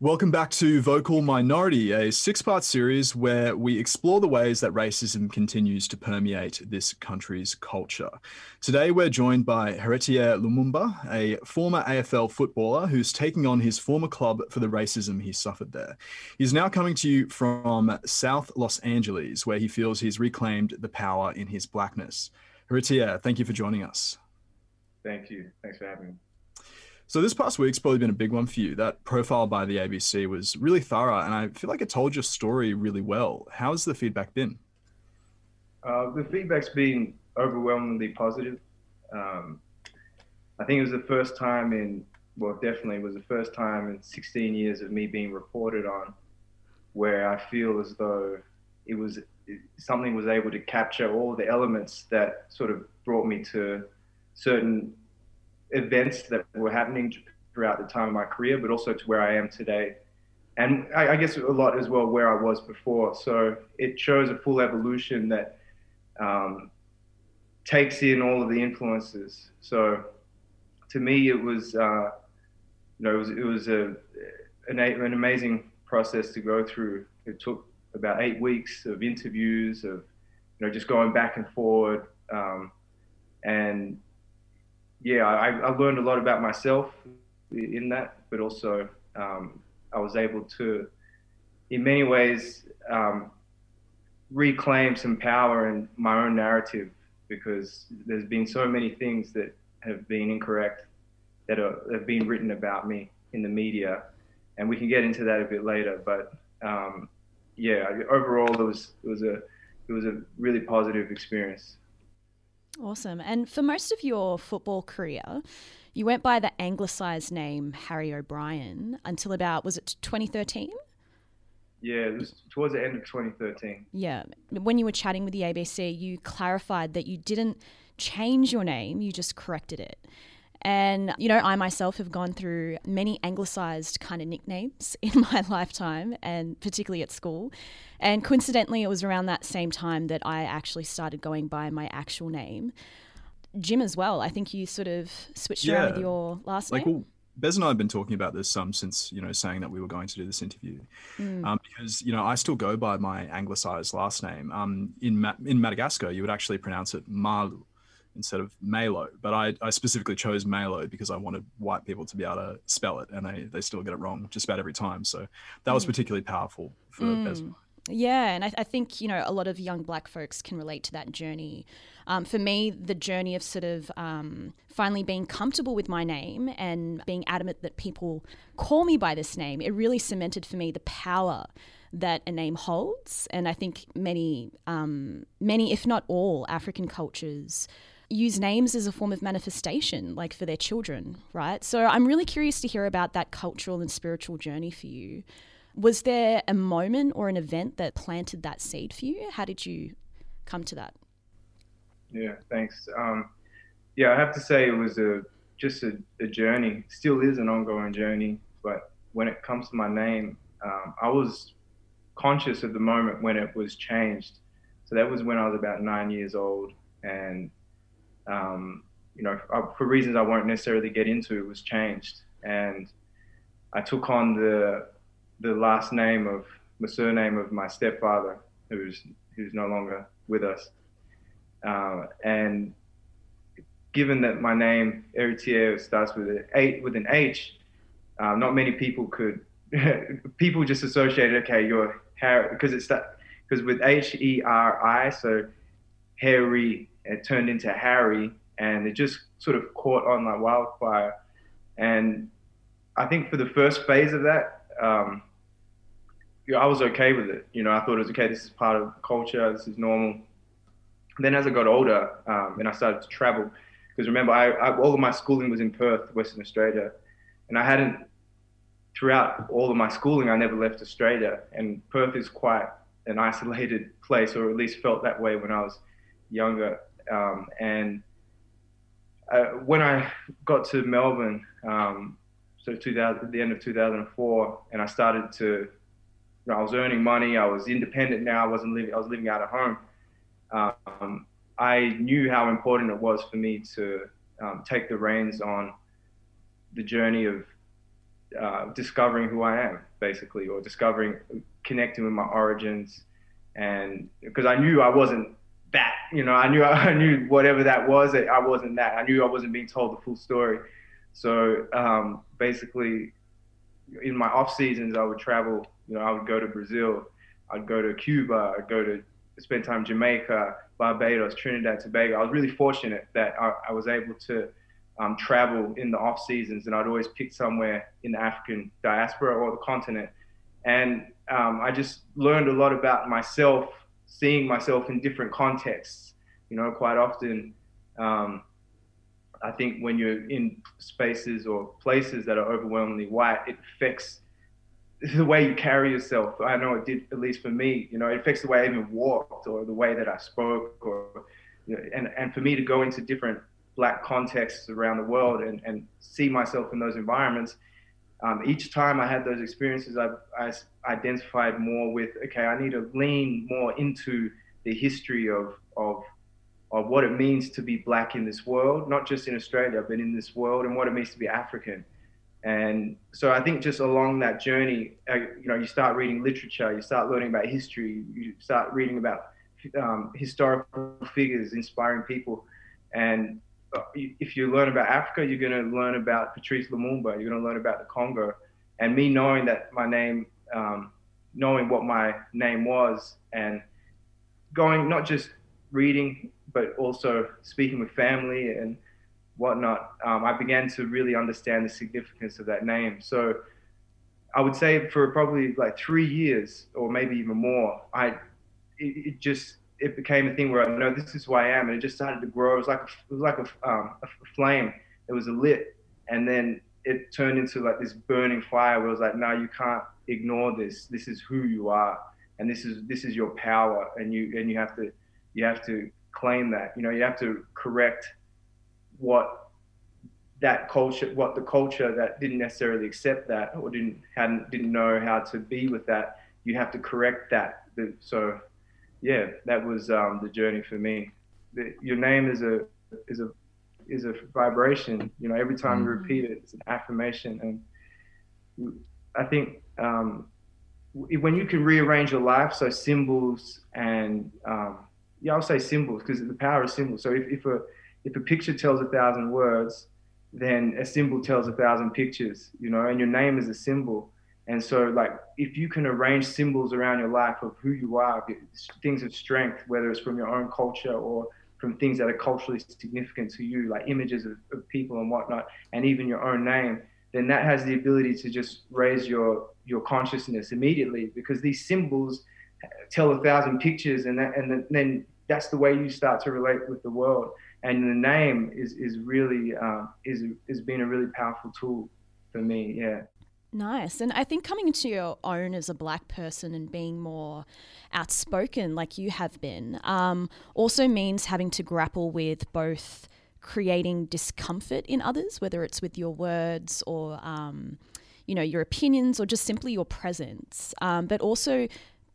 Welcome back to Vocal Minority, a six part series where we explore the ways that racism continues to permeate this country's culture. Today, we're joined by Héritier Lumumba, a former AFL footballer who's taking on his former club for the racism he suffered there. He's now coming to you from South Los Angeles, where he feels he's reclaimed the power in his blackness. Héritier, thank you for joining us. Thank you. Thanks for having me. So this past week's probably been a big one for you. That profile by the ABC was really thorough, and I feel like it told your story really well. How's the feedback been? Uh, the feedback's been overwhelmingly positive. Um, I think it was the first time in, well, definitely was the first time in 16 years of me being reported on where I feel as though it was something was able to capture all the elements that sort of brought me to certain events that were happening throughout the time of my career, but also to where I am today. And I, I, guess a lot as well where I was before. So it shows a full evolution that um, takes in all of the influences. So to me, it was, uh, you know, it was, it was a, an, an amazing process to go through. It took about eight weeks of interviews, of, you know, just going back and forward. Um, and yeah, I, I, learned a lot about myself in that, but also um, I was able to, in many ways, um, reclaim some power in my own narrative because there's been so many things that have been incorrect that are, have been written about me in the media, and we can get into that a bit later. But um, yeah, overall, it was it was a it was a really positive experience. Awesome. And for most of your football career, you went by the anglicised name Harry O'Brien until about, was it 2013? Yeah, it was towards the end of 2013. Yeah. When you were chatting with the ABC, you clarified that you didn't change your name, you just corrected it. And, you know, I myself have gone through many anglicized kind of nicknames in my lifetime, and particularly at school. And coincidentally, it was around that same time that I actually started going by my actual name. Jim as well. I think you sort of switched yeah. around with your last name. like, name. Well, Bez and I have been talking about this some since you know saying that we were going to do this interview, mm. um, because you know I still go by my anglicized last name. Um, in Ma- in Madagascar, you would actually pronounce it Malu, instead of Malo. But I, I specifically chose Malo because I wanted white people to be able to spell it, and they, they still get it wrong just about every time. So that was mm. particularly powerful for mm. Yeah, and I, I, think you know a lot of young black folks can relate to that journey. Um, for me, the journey of sort of um, finally being comfortable with my name and being adamant that people call me by this name, it really cemented for me the power that a name holds. And I think many, um, many, if not all, African cultures use names as a form of manifestation, like for their children, right? So I'm really curious to hear about that cultural and spiritual journey for you. Was there a moment or an event that planted that seed for you? How did you come to that? Yeah, thanks. Um, yeah, I have to say it was a just a, a, journey. Still is an ongoing journey. But when it comes to my name, um, I was conscious of the moment when it was changed. So that was when I was about nine years old, and um, you know, for reasons I won't necessarily get into, it was changed, and I took on the the last name of the surname of my stepfather, who's who's no longer with us, uh, and given that my name Héritier starts with an A, with an H, uh, not many people could people just associated okay you're Harry because it's that because with H E R I so Harry it turned into Harry, and it just sort of caught on like wildfire. And I think for the first phase of that, um, I was okay with it. You know, I thought it was okay. This is part of culture. This is normal. then as I got older um, and I started to travel, because remember, I, I, all of my schooling was in Perth, Western Australia, and I hadn't throughout all of my schooling. I never left Australia, and Perth is quite an isolated place, or at least felt that way when I was younger. Um, and uh, when I got to Melbourne, um, so 2000, the end of 2004, and I started to, you know, I was earning money. I was independent now. I wasn't living. I was living out of home. Um, I knew how important it was for me to um, take the reins on the journey of uh, discovering who I am, basically, or discovering, connecting with my origins, and because I knew I wasn't that, you know, I knew I knew whatever that was, I wasn't that. I knew I wasn't being told the full story. So um, basically, in my off seasons, I would travel. You know, I would go to Brazil, I'd go to Cuba, I'd go to spend time in Jamaica, Barbados, Trinidad, Tobago. I was really fortunate that I, I was able to um, travel in the off seasons, and I'd always pick somewhere in the African diaspora or the continent. And um, I just learned a lot about myself, seeing myself in different contexts. You know, quite often, um, I think when you're in spaces or places that are overwhelmingly white, it affects the way you carry yourself. I know it did, at least for me. You know, it affects the way I even walked or the way that I spoke, or you know, and and for me to go into different black contexts around the world and, and see myself in those environments. Um, each time I had those experiences, I, I identified more with, okay, I need to lean more into the history of, of, of what it means to be black in this world, not just in Australia, but in this world, and what it means to be African. And so I think just along that journey, uh, you know, you start reading literature, you start learning about history, you start reading about um, historical figures, inspiring people, and if you learn about Africa, you're going to learn about Patrice Lumumba. You're going to learn about the Congo. And me knowing that my name, um, knowing what my name was, and going not just reading, but also speaking with family and whatnot, um, I began to really understand the significance of that name. So I would say for probably like three years or maybe even more, I it, it just it became a thing where I know this is who I am, and it just started to grow. It was like a, it was like a, um, a flame. It was a lit, and then it turned into like this burning fire. Where it was like, no, you can't ignore this. This is who you are, and this is this is your power, and you and you have to you have to claim that. You know, you have to correct what that culture, what the culture that didn't necessarily accept that or didn't hadn't didn't know how to be with that. You have to correct that. So yeah, that was um, the journey for me. The, your name is a is a is a vibration. You know, every time mm-hmm. you repeat it, it's an affirmation, and I think um, when you can rearrange your life, so symbols and um, yeah, I'll say symbols because the power of symbols. So if, if a if a picture tells a thousand words, then a symbol tells a thousand pictures. You know, and your name is a symbol. And so, like, if you can arrange symbols around your life of who you are, things of strength, whether it's from your own culture or from things that are culturally significant to you, like images of, of people and whatnot, and even your own name, then that has the ability to just raise your your consciousness immediately because these symbols tell a thousand pictures, and that, and then that's the way you start to relate with the world. And the name is is really uh, is is being a really powerful tool for me. Yeah. Nice. And I think coming into your own as a black person and being more outspoken, like you have been, um, also means having to grapple with both creating discomfort in others, whether it's with your words or, um, you know, your opinions or just simply your presence, um, but also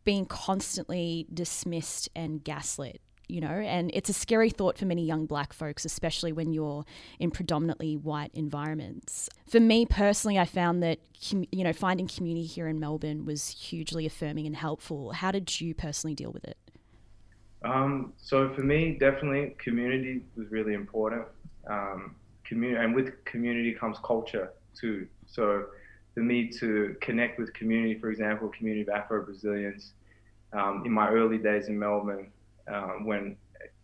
being constantly dismissed and gaslit you know, and it's a scary thought for many young black folks, especially when you're in predominantly white environments. For me personally, I found that, you know, finding community here in Melbourne was hugely affirming and helpful. How did you personally deal with it? Um, so for me, definitely community was really important. Um, community, and with community comes culture too. So for me to connect with community, for example, community of Afro Brazilians, um, in my early days in Melbourne, uh, when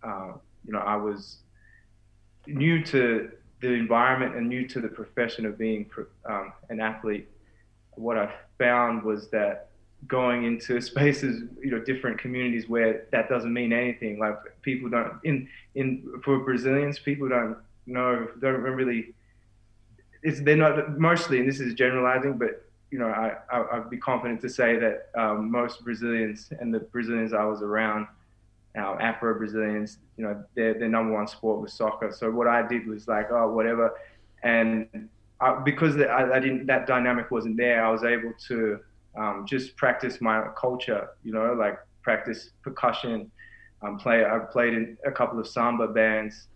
uh, you know I was new to the environment and new to the profession of being um, an athlete. What I found was that going into spaces, you know, different communities where that doesn't mean anything. Like people don't in in for Brazilians, people don't know don't really. It's they're not mostly, and this is generalizing, but you know, I, I would be confident to say that um, most Brazilians and the Brazilians I was around our Afro Brazilians, you know, their, their number one sport was soccer. So what I did was like, oh, whatever. And I, because I, I, didn't, that dynamic wasn't there, I was able to um, just practice my culture, you know, like practice percussion. Um, play, I played in a couple of samba bands.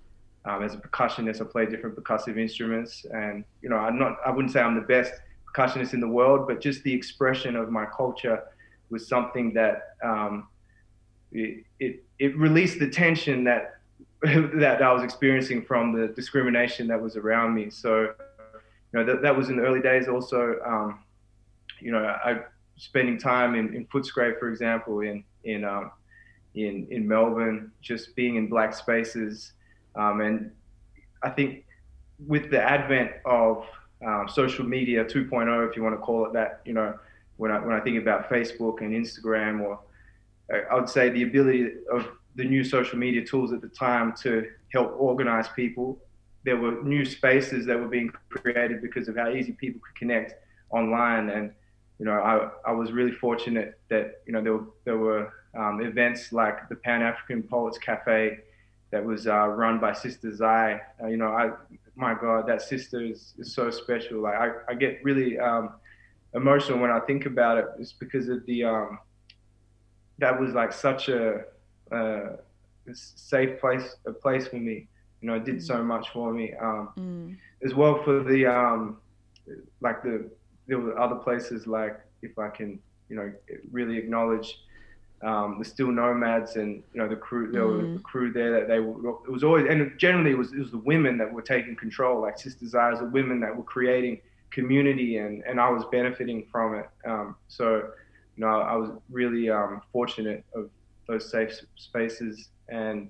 Um, as a percussionist, I play different percussive instruments, and you know, I'm not, I wouldn't say I'm the best percussionist in the world, but just the expression of my culture was something that um, it, it, released the tension that that I was experiencing from the discrimination that was around me. So, you know, that, that was in the early days. Also, um, you know, I spending time in, in Footscray, for example, in in um, in in Melbourne, just being in black spaces, um, and I think with the advent of um, social media 2.0, if you want to call it that, you know, when I when I think about Facebook and Instagram, or I would say the ability of the new social media tools at the time to help organize people. There were new spaces that were being created because of how easy people could connect online, and you know, I, I was really fortunate that you know there were there were um, events like the Pan African Poets Cafe that was uh, run by Sister Zai. Uh, you know, I my God, that sister is, is so special. Like I, I get really um, emotional when I think about it. It's because of the um, that was like such a, a safe place, a place for me. You know, it did so mm. much for me. Um, mm. As well for the um, like the there were other places like if I can, you know, really acknowledge um, the Still Nomads and you know the crew. There mm. was a crew there that they were. It was always and generally it was it was the women that were taking control. Like Sister Zai's, the women that were creating community and and I was benefiting from it. Um, so you know I was really um, fortunate of those safe spaces and.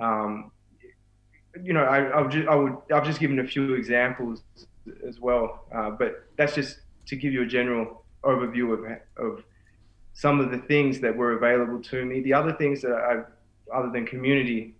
Um, you know, I, I'll just, I would, I've just given a few examples as well, uh, but that's just to give you a general overview of, of some of the things that were available to me. The other things that I, other than community,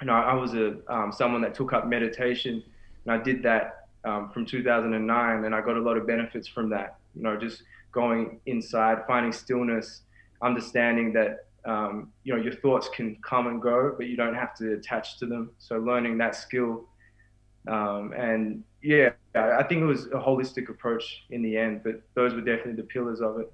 you know, I was a um, someone that took up meditation, and I did that um, from 2009, and I got a lot of benefits from that. You know, just going inside, finding stillness, understanding that um, you know your thoughts can come and go, but you don't have to attach to them. So learning that skill, um, and yeah, I think it was a holistic approach in the end. But those were definitely the pillars of it.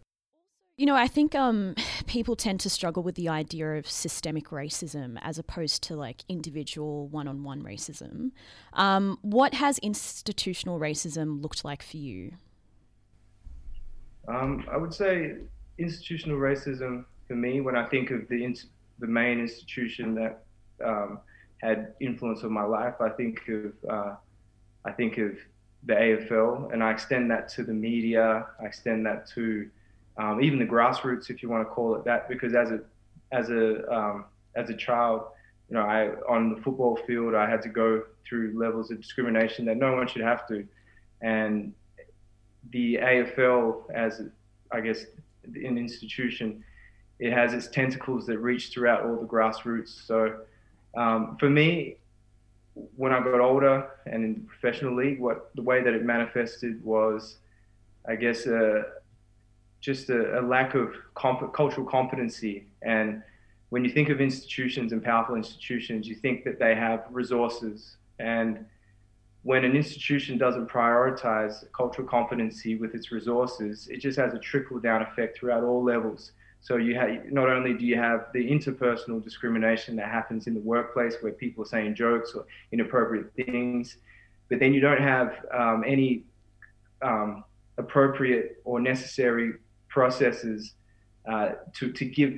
You know, I think um, people tend to struggle with the idea of systemic racism as opposed to like individual one on one racism. Um, what has institutional racism looked like for you? Um, I would say institutional racism for me, when I think of the, the main institution that um, had influence on my life, I think of, uh, I think of the AFL, and I extend that to the media, I extend that to um, even the grassroots, if you want to call it that, because as a as a um, as a child, you know, I on the football field, I had to go through levels of discrimination that no one should have to, and the AFL, as I guess an institution, it has its tentacles that reach throughout all the grassroots. So um, for me, when I got older and in the professional league, what the way that it manifested was, I guess, a, just a, a lack of comp- cultural competency. And when you think of institutions and powerful institutions, you think that they have resources. And when an institution doesn't prioritize cultural competency with its resources, it just has a trickle down effect throughout all levels. So you have not only do you have the interpersonal discrimination that happens in the workplace where people are saying jokes or inappropriate things, but then you don't have um, any um, appropriate or necessary processes uh, to, to give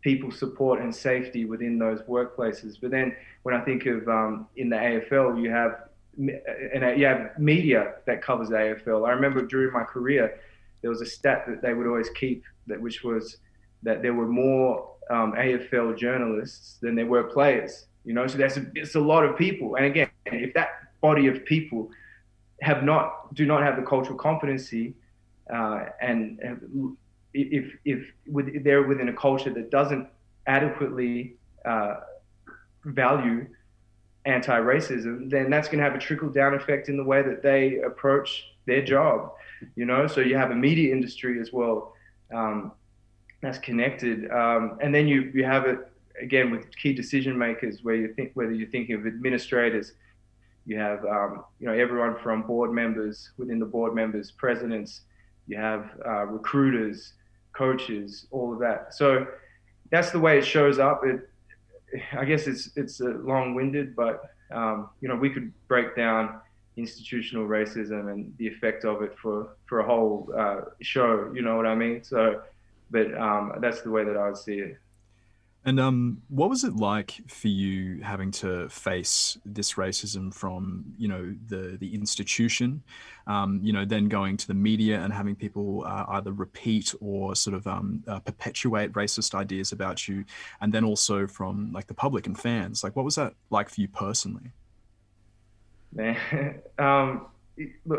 people support and safety within those workplaces. But then when I think of um, in the AFL, you have and you media that covers the AFL. I remember during my career, there was a stat that they would always keep that which was that there were more um, AFL journalists than there were players. You know, so that's a, it's a lot of people. And again, if that body of people have not do not have the cultural competency uh, and if if with, they're within a culture that doesn't adequately uh, value anti-racism, then that's going to have a trickle-down effect in the way that they approach their job. You know, so you have a media industry as well um, that's connected, um, and then you you have it again with key decision makers where you think whether you're thinking of administrators. You have, um, you know, everyone from board members within the board members, presidents, you have uh, recruiters, coaches, all of that. So that's the way it shows up. It, I guess it's it's uh, long-winded, but um, you know we could break down institutional racism and the effect of it for for a whole uh, show. You know what I mean? So, but um, that's the way that I would see it. And um, what was it like for you having to face this racism from, you know, the the institution, um, you know, then going to the media and having people uh, either repeat or sort of um, uh, perpetuate racist ideas about you, and then also from like the public and fans? Like, what was that like for you personally? Man, um,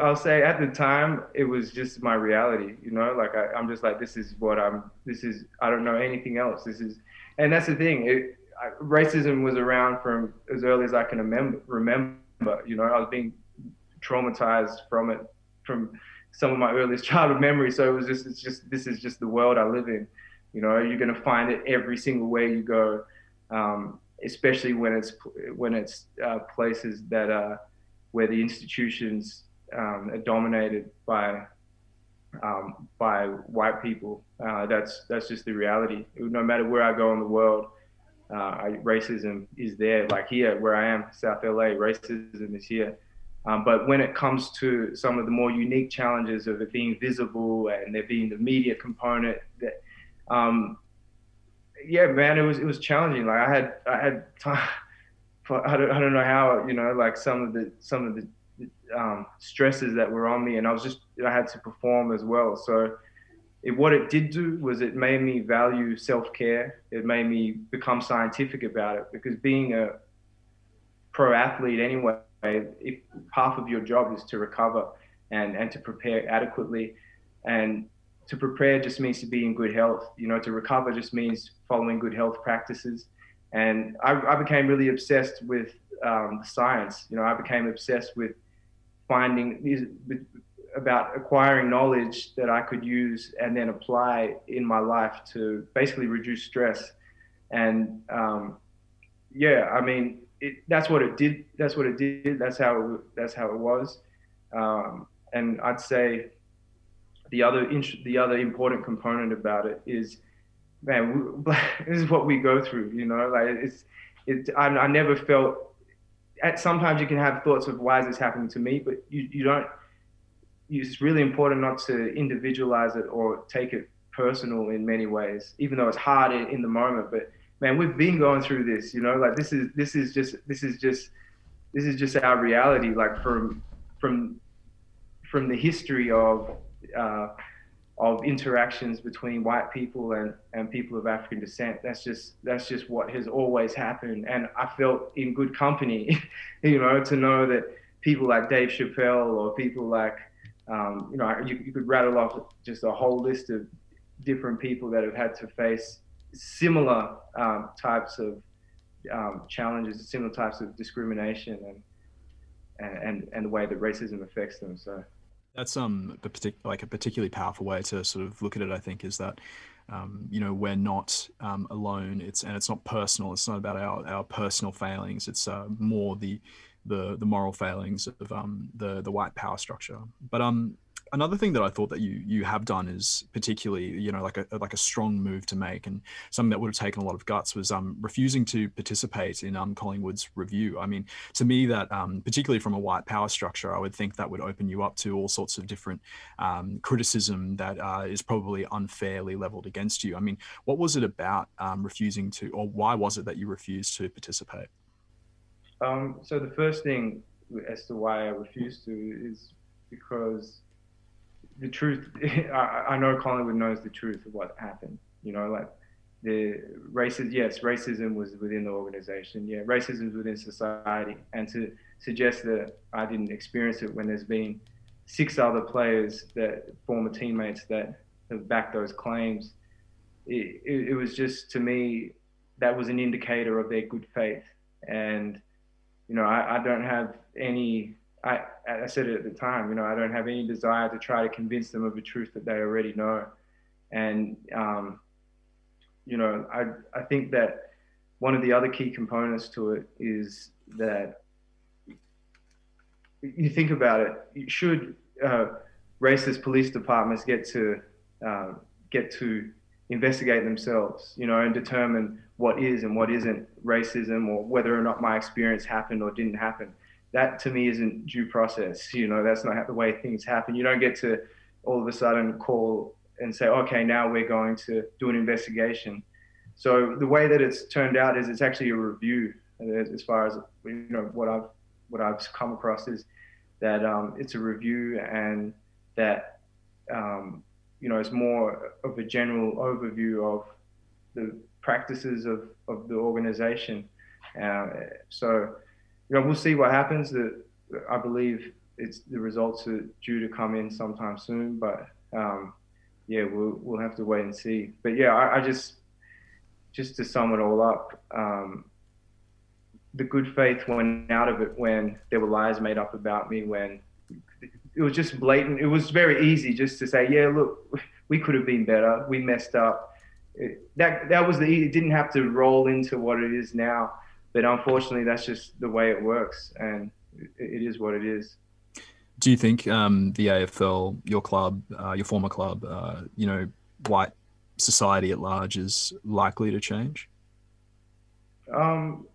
I'll say at the time it was just my reality, you know. Like I, I'm just like, this is what I'm. This is I don't know anything else. This is and that's the thing. It, I, racism was around from as early as I can remember. Remember, you know, I was being traumatized from it from some of my earliest childhood memories. So it was just, it's just, this is just the world I live in. You know, you're to find it every single way you go, um, especially when it's when it's uh, places that are where the institutions um, are dominated by um, by white people. Uh, that's that's just the reality. No matter where I go in the world, uh, racism is there. Like here, where I am, South LA, racism is here. Um, but when it comes to some of the more unique challenges of it being visible and there being the media component, that um, yeah, man, it was it was challenging. Like I had I had time. I don't, I don't know how you know like some of the some of the um, stresses that were on me, and I was just I had to perform as well. So it, what it did do was it made me value self care. It made me become scientific about it because being a pro athlete anyway, if half of your job is to recover and and to prepare adequately, and to prepare just means to be in good health. You know, to recover just means following good health practices. And I, I became really obsessed with um, science. You know, I became obsessed with finding these about acquiring knowledge that I could use and then apply in my life to basically reduce stress. And um, yeah, I mean, it, that's what it did. That's what it did. That's how it, that's how it was. Um, and I'd say the other the other important component about it is, man, this is what we go through. You know, like it's it. I, I never felt at sometimes you can have thoughts of why is this happening to me, but you, you don't. It's really important not to individualize it or take it personal in many ways, even though it's hard in, in the moment. But man, we've been going through this, you know, like this is this is just this is just this is just our reality, like from from from the history of uh, of interactions between white people and, and people of African descent. That's just that's just what has always happened. And I felt in good company, you know, to know that people like Dave Chappelle or people like um, you know, you, you could rattle off just a whole list of different people that have had to face similar um, types of um, challenges, similar types of discrimination, and and and the way that racism affects them. So that's um a partic- like a particularly powerful way to sort of look at it. I think is that um, you know we're not um, alone. It's and it's not personal. It's not about our, our personal failings. It's uh, more the the the moral failings of um, the the white power structure. But um another thing that I thought that you you have done is particularly you know like a like a strong move to make and something that would have taken a lot of guts was um, refusing to participate in um, Collingwood's review. I mean, to me that um, particularly from a white power structure, I would think that would open you up to all sorts of different um, criticism that uh, is probably unfairly leveled against you. I mean, what was it about um, refusing to, or why was it that you refused to participate? Um, so the first thing as to why I refused to is because the truth, I, I know Collingwood knows the truth of what happened. You know, like the racism, yes, racism was within the organization. Yeah, racism is within society. And to suggest that I didn't experience it when there's been six other players that former teammates that have backed those claims, it, it, it was just to me that was an indicator of their good faith. And you know, I, I don't have any I, I said it at the time, you know, I don't have any desire to try to convince them of a truth that they already know. And, um, you know, I, I think that one of the other key components to it is that you think about it, should uh, racist police departments get to uh, get to investigate themselves, you know, and determine what is and what isn't racism or whether or not my experience happened or didn't happen that to me isn't due process. You know, that's not the way things happen. You don't get to all of a sudden call and say, okay, now we're going to do an investigation. So the way that it's turned out is it's actually a review. As far as you know, what I've what I've come across is that um, it's a review and that um, you know it's more of a general overview of the practices of, of the organization. Uh, so you know we'll see what happens. The, I believe it's the results are due to come in sometime soon, but um, yeah, we'll we'll have to wait and see. But yeah, I, I just just to sum it all up, um, the good faith went out of it when there were lies made up about me. When it was just blatant. It was very easy just to say, yeah, look, we could have been better. We messed up. It, that that was the. It didn't have to roll into what it is now. But unfortunately, that's just the way it works, and it, is what it is. Do you think um, the AFL, your club, uh, your former club, uh, you know, white society at large is likely to change? Um,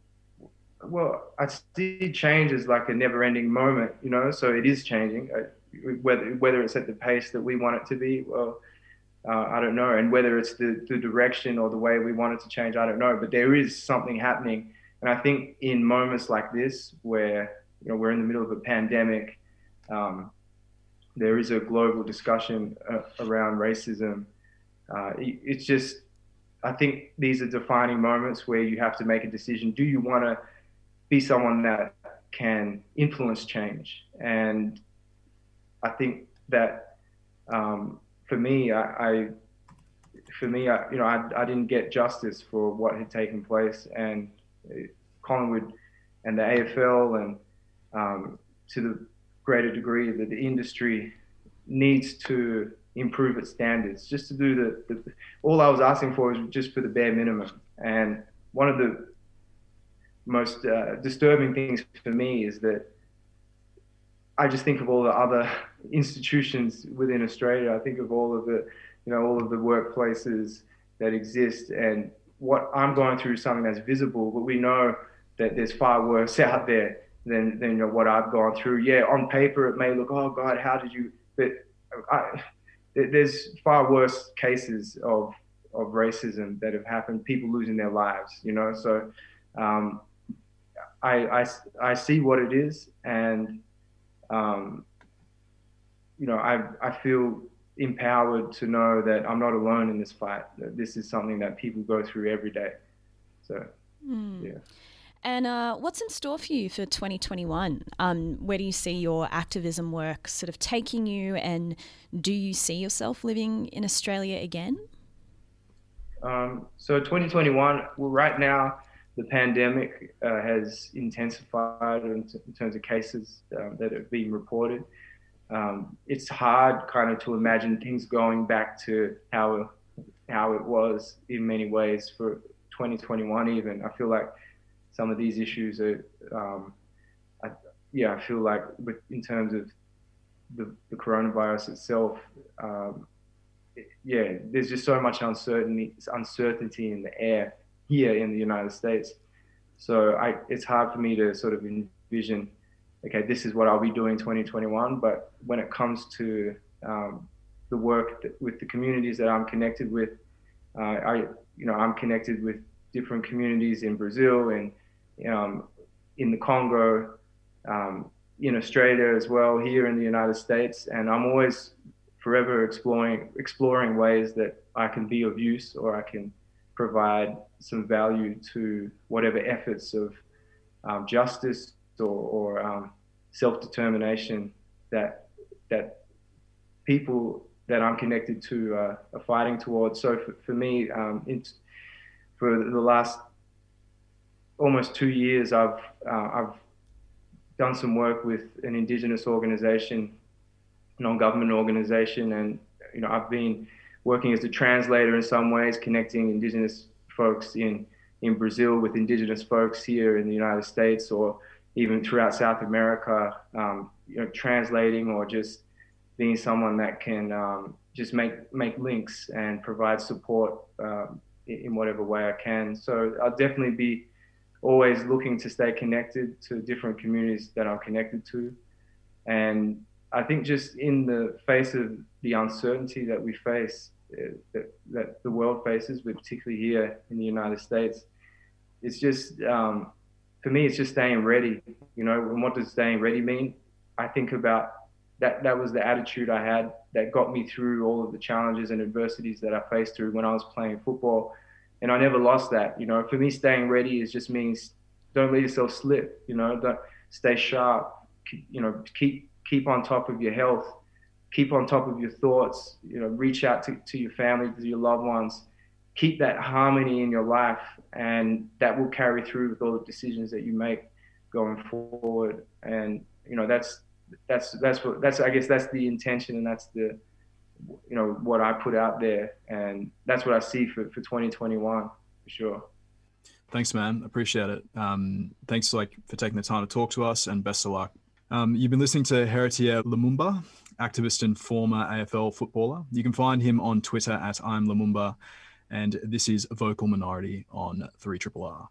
well, I see change as like a never-ending moment, you know. So it is changing. Uh, whether whether it's at the pace that we want it to be, well, uh, I don't know. And whether it's the, the direction or the way we want it to change, I don't know. But there is something happening, and I think in moments like this, where you know we're in the middle of a pandemic, um, there is a global discussion uh, around racism uh, it's just, I think these are defining moments where you have to make a decision. Do you want to be someone that can influence change? And I think that um, for me, I, I, for me, I, you know, I, I didn't get justice for what had taken place, and Collingwood and the AFL, and um, to the greater degree that the industry needs to improve its standards, just to do the, the, all I was asking for was just for the bare minimum. And one of the most uh, disturbing things for me is that I just think of all the other institutions within Australia. I think of all of the, you know, all of the workplaces that exist, and what I'm going through is something that's visible, but we know that there's far worse out there than than you know, what I've gone through. Yeah, on paper it may look, oh God, how did you? But I, there's far worse cases of of racism that have happened, people losing their lives, you know. So um, I, I, I see what it is, and um, you know, I I feel empowered to know that I'm not alone in this fight. That this is something that people go through every day. So mm. yeah. And uh, what's in store for you for 2021? Um, where do you see your activism work sort of taking you, and do you see yourself living in Australia again? Um, so 2021, well, right now, the pandemic uh, has intensified in, t- in, terms of cases um, that have been reported. Um, it's hard kind of to imagine things going back to how how it was in many ways for 2021. Even I feel like some of these issues are, um, I, yeah, I feel like with, in terms of the, the coronavirus itself, um, it, yeah, there's just so much uncertainty, uncertainty in the air here in the United States. So I, it's hard for me to sort of envision, okay, this is what I'll be doing 2021. But when it comes to um, the work that, with the communities that I'm connected with, uh, I, you know, I'm connected with different communities in Brazil and um, in the Congo, um, in Australia as well, here in the United States, and I'm always forever exploring exploring ways that I can be of use or I can provide some value to whatever efforts of um, justice or, or um, self-determination that that people that I'm connected to uh, are fighting towards. So for, for me, um, for the last almost two years, I've uh, I've done some work with an Indigenous organization, non-government organization, and you know I've been working as a translator in some ways, connecting Indigenous folks in in Brazil with Indigenous folks here in the United States, or even throughout South America. Um, you know, translating or just being someone that can um, just make make links and provide support um, in, whatever way I can. So I'll definitely be always looking to stay connected to different communities that I'm connected to. And I think just in the face of the uncertainty that we face, uh, that, that the world faces, but particularly here in the United States, it's just, um, for me, it's just staying ready. You know, and what does staying ready mean? I think about that, that was the attitude I had that got me through all of the challenges and adversities that I faced through when I was playing football. And I never lost that. You know, for me, staying ready is just means don't let yourself slip. You know, don't stay sharp. You know, keep keep on top of your health, keep on top of your thoughts. You know, reach out to, to your family, to your loved ones. Keep that harmony in your life, and that will carry through with all the decisions that you make going forward. And you know, that's that's that's what that's I guess that's the intention, and that's the you know what I put out there, and that's what I see for for 2021 for sure. Thanks, man. Appreciate it. Um, thanks like for taking the time to talk to us, and best of luck. Um, you've been listening to Heritier Lumumba, activist and former AFL footballer. You can find him on Twitter at I'm Lumumba, and this is Vocal Minority on 3RRR.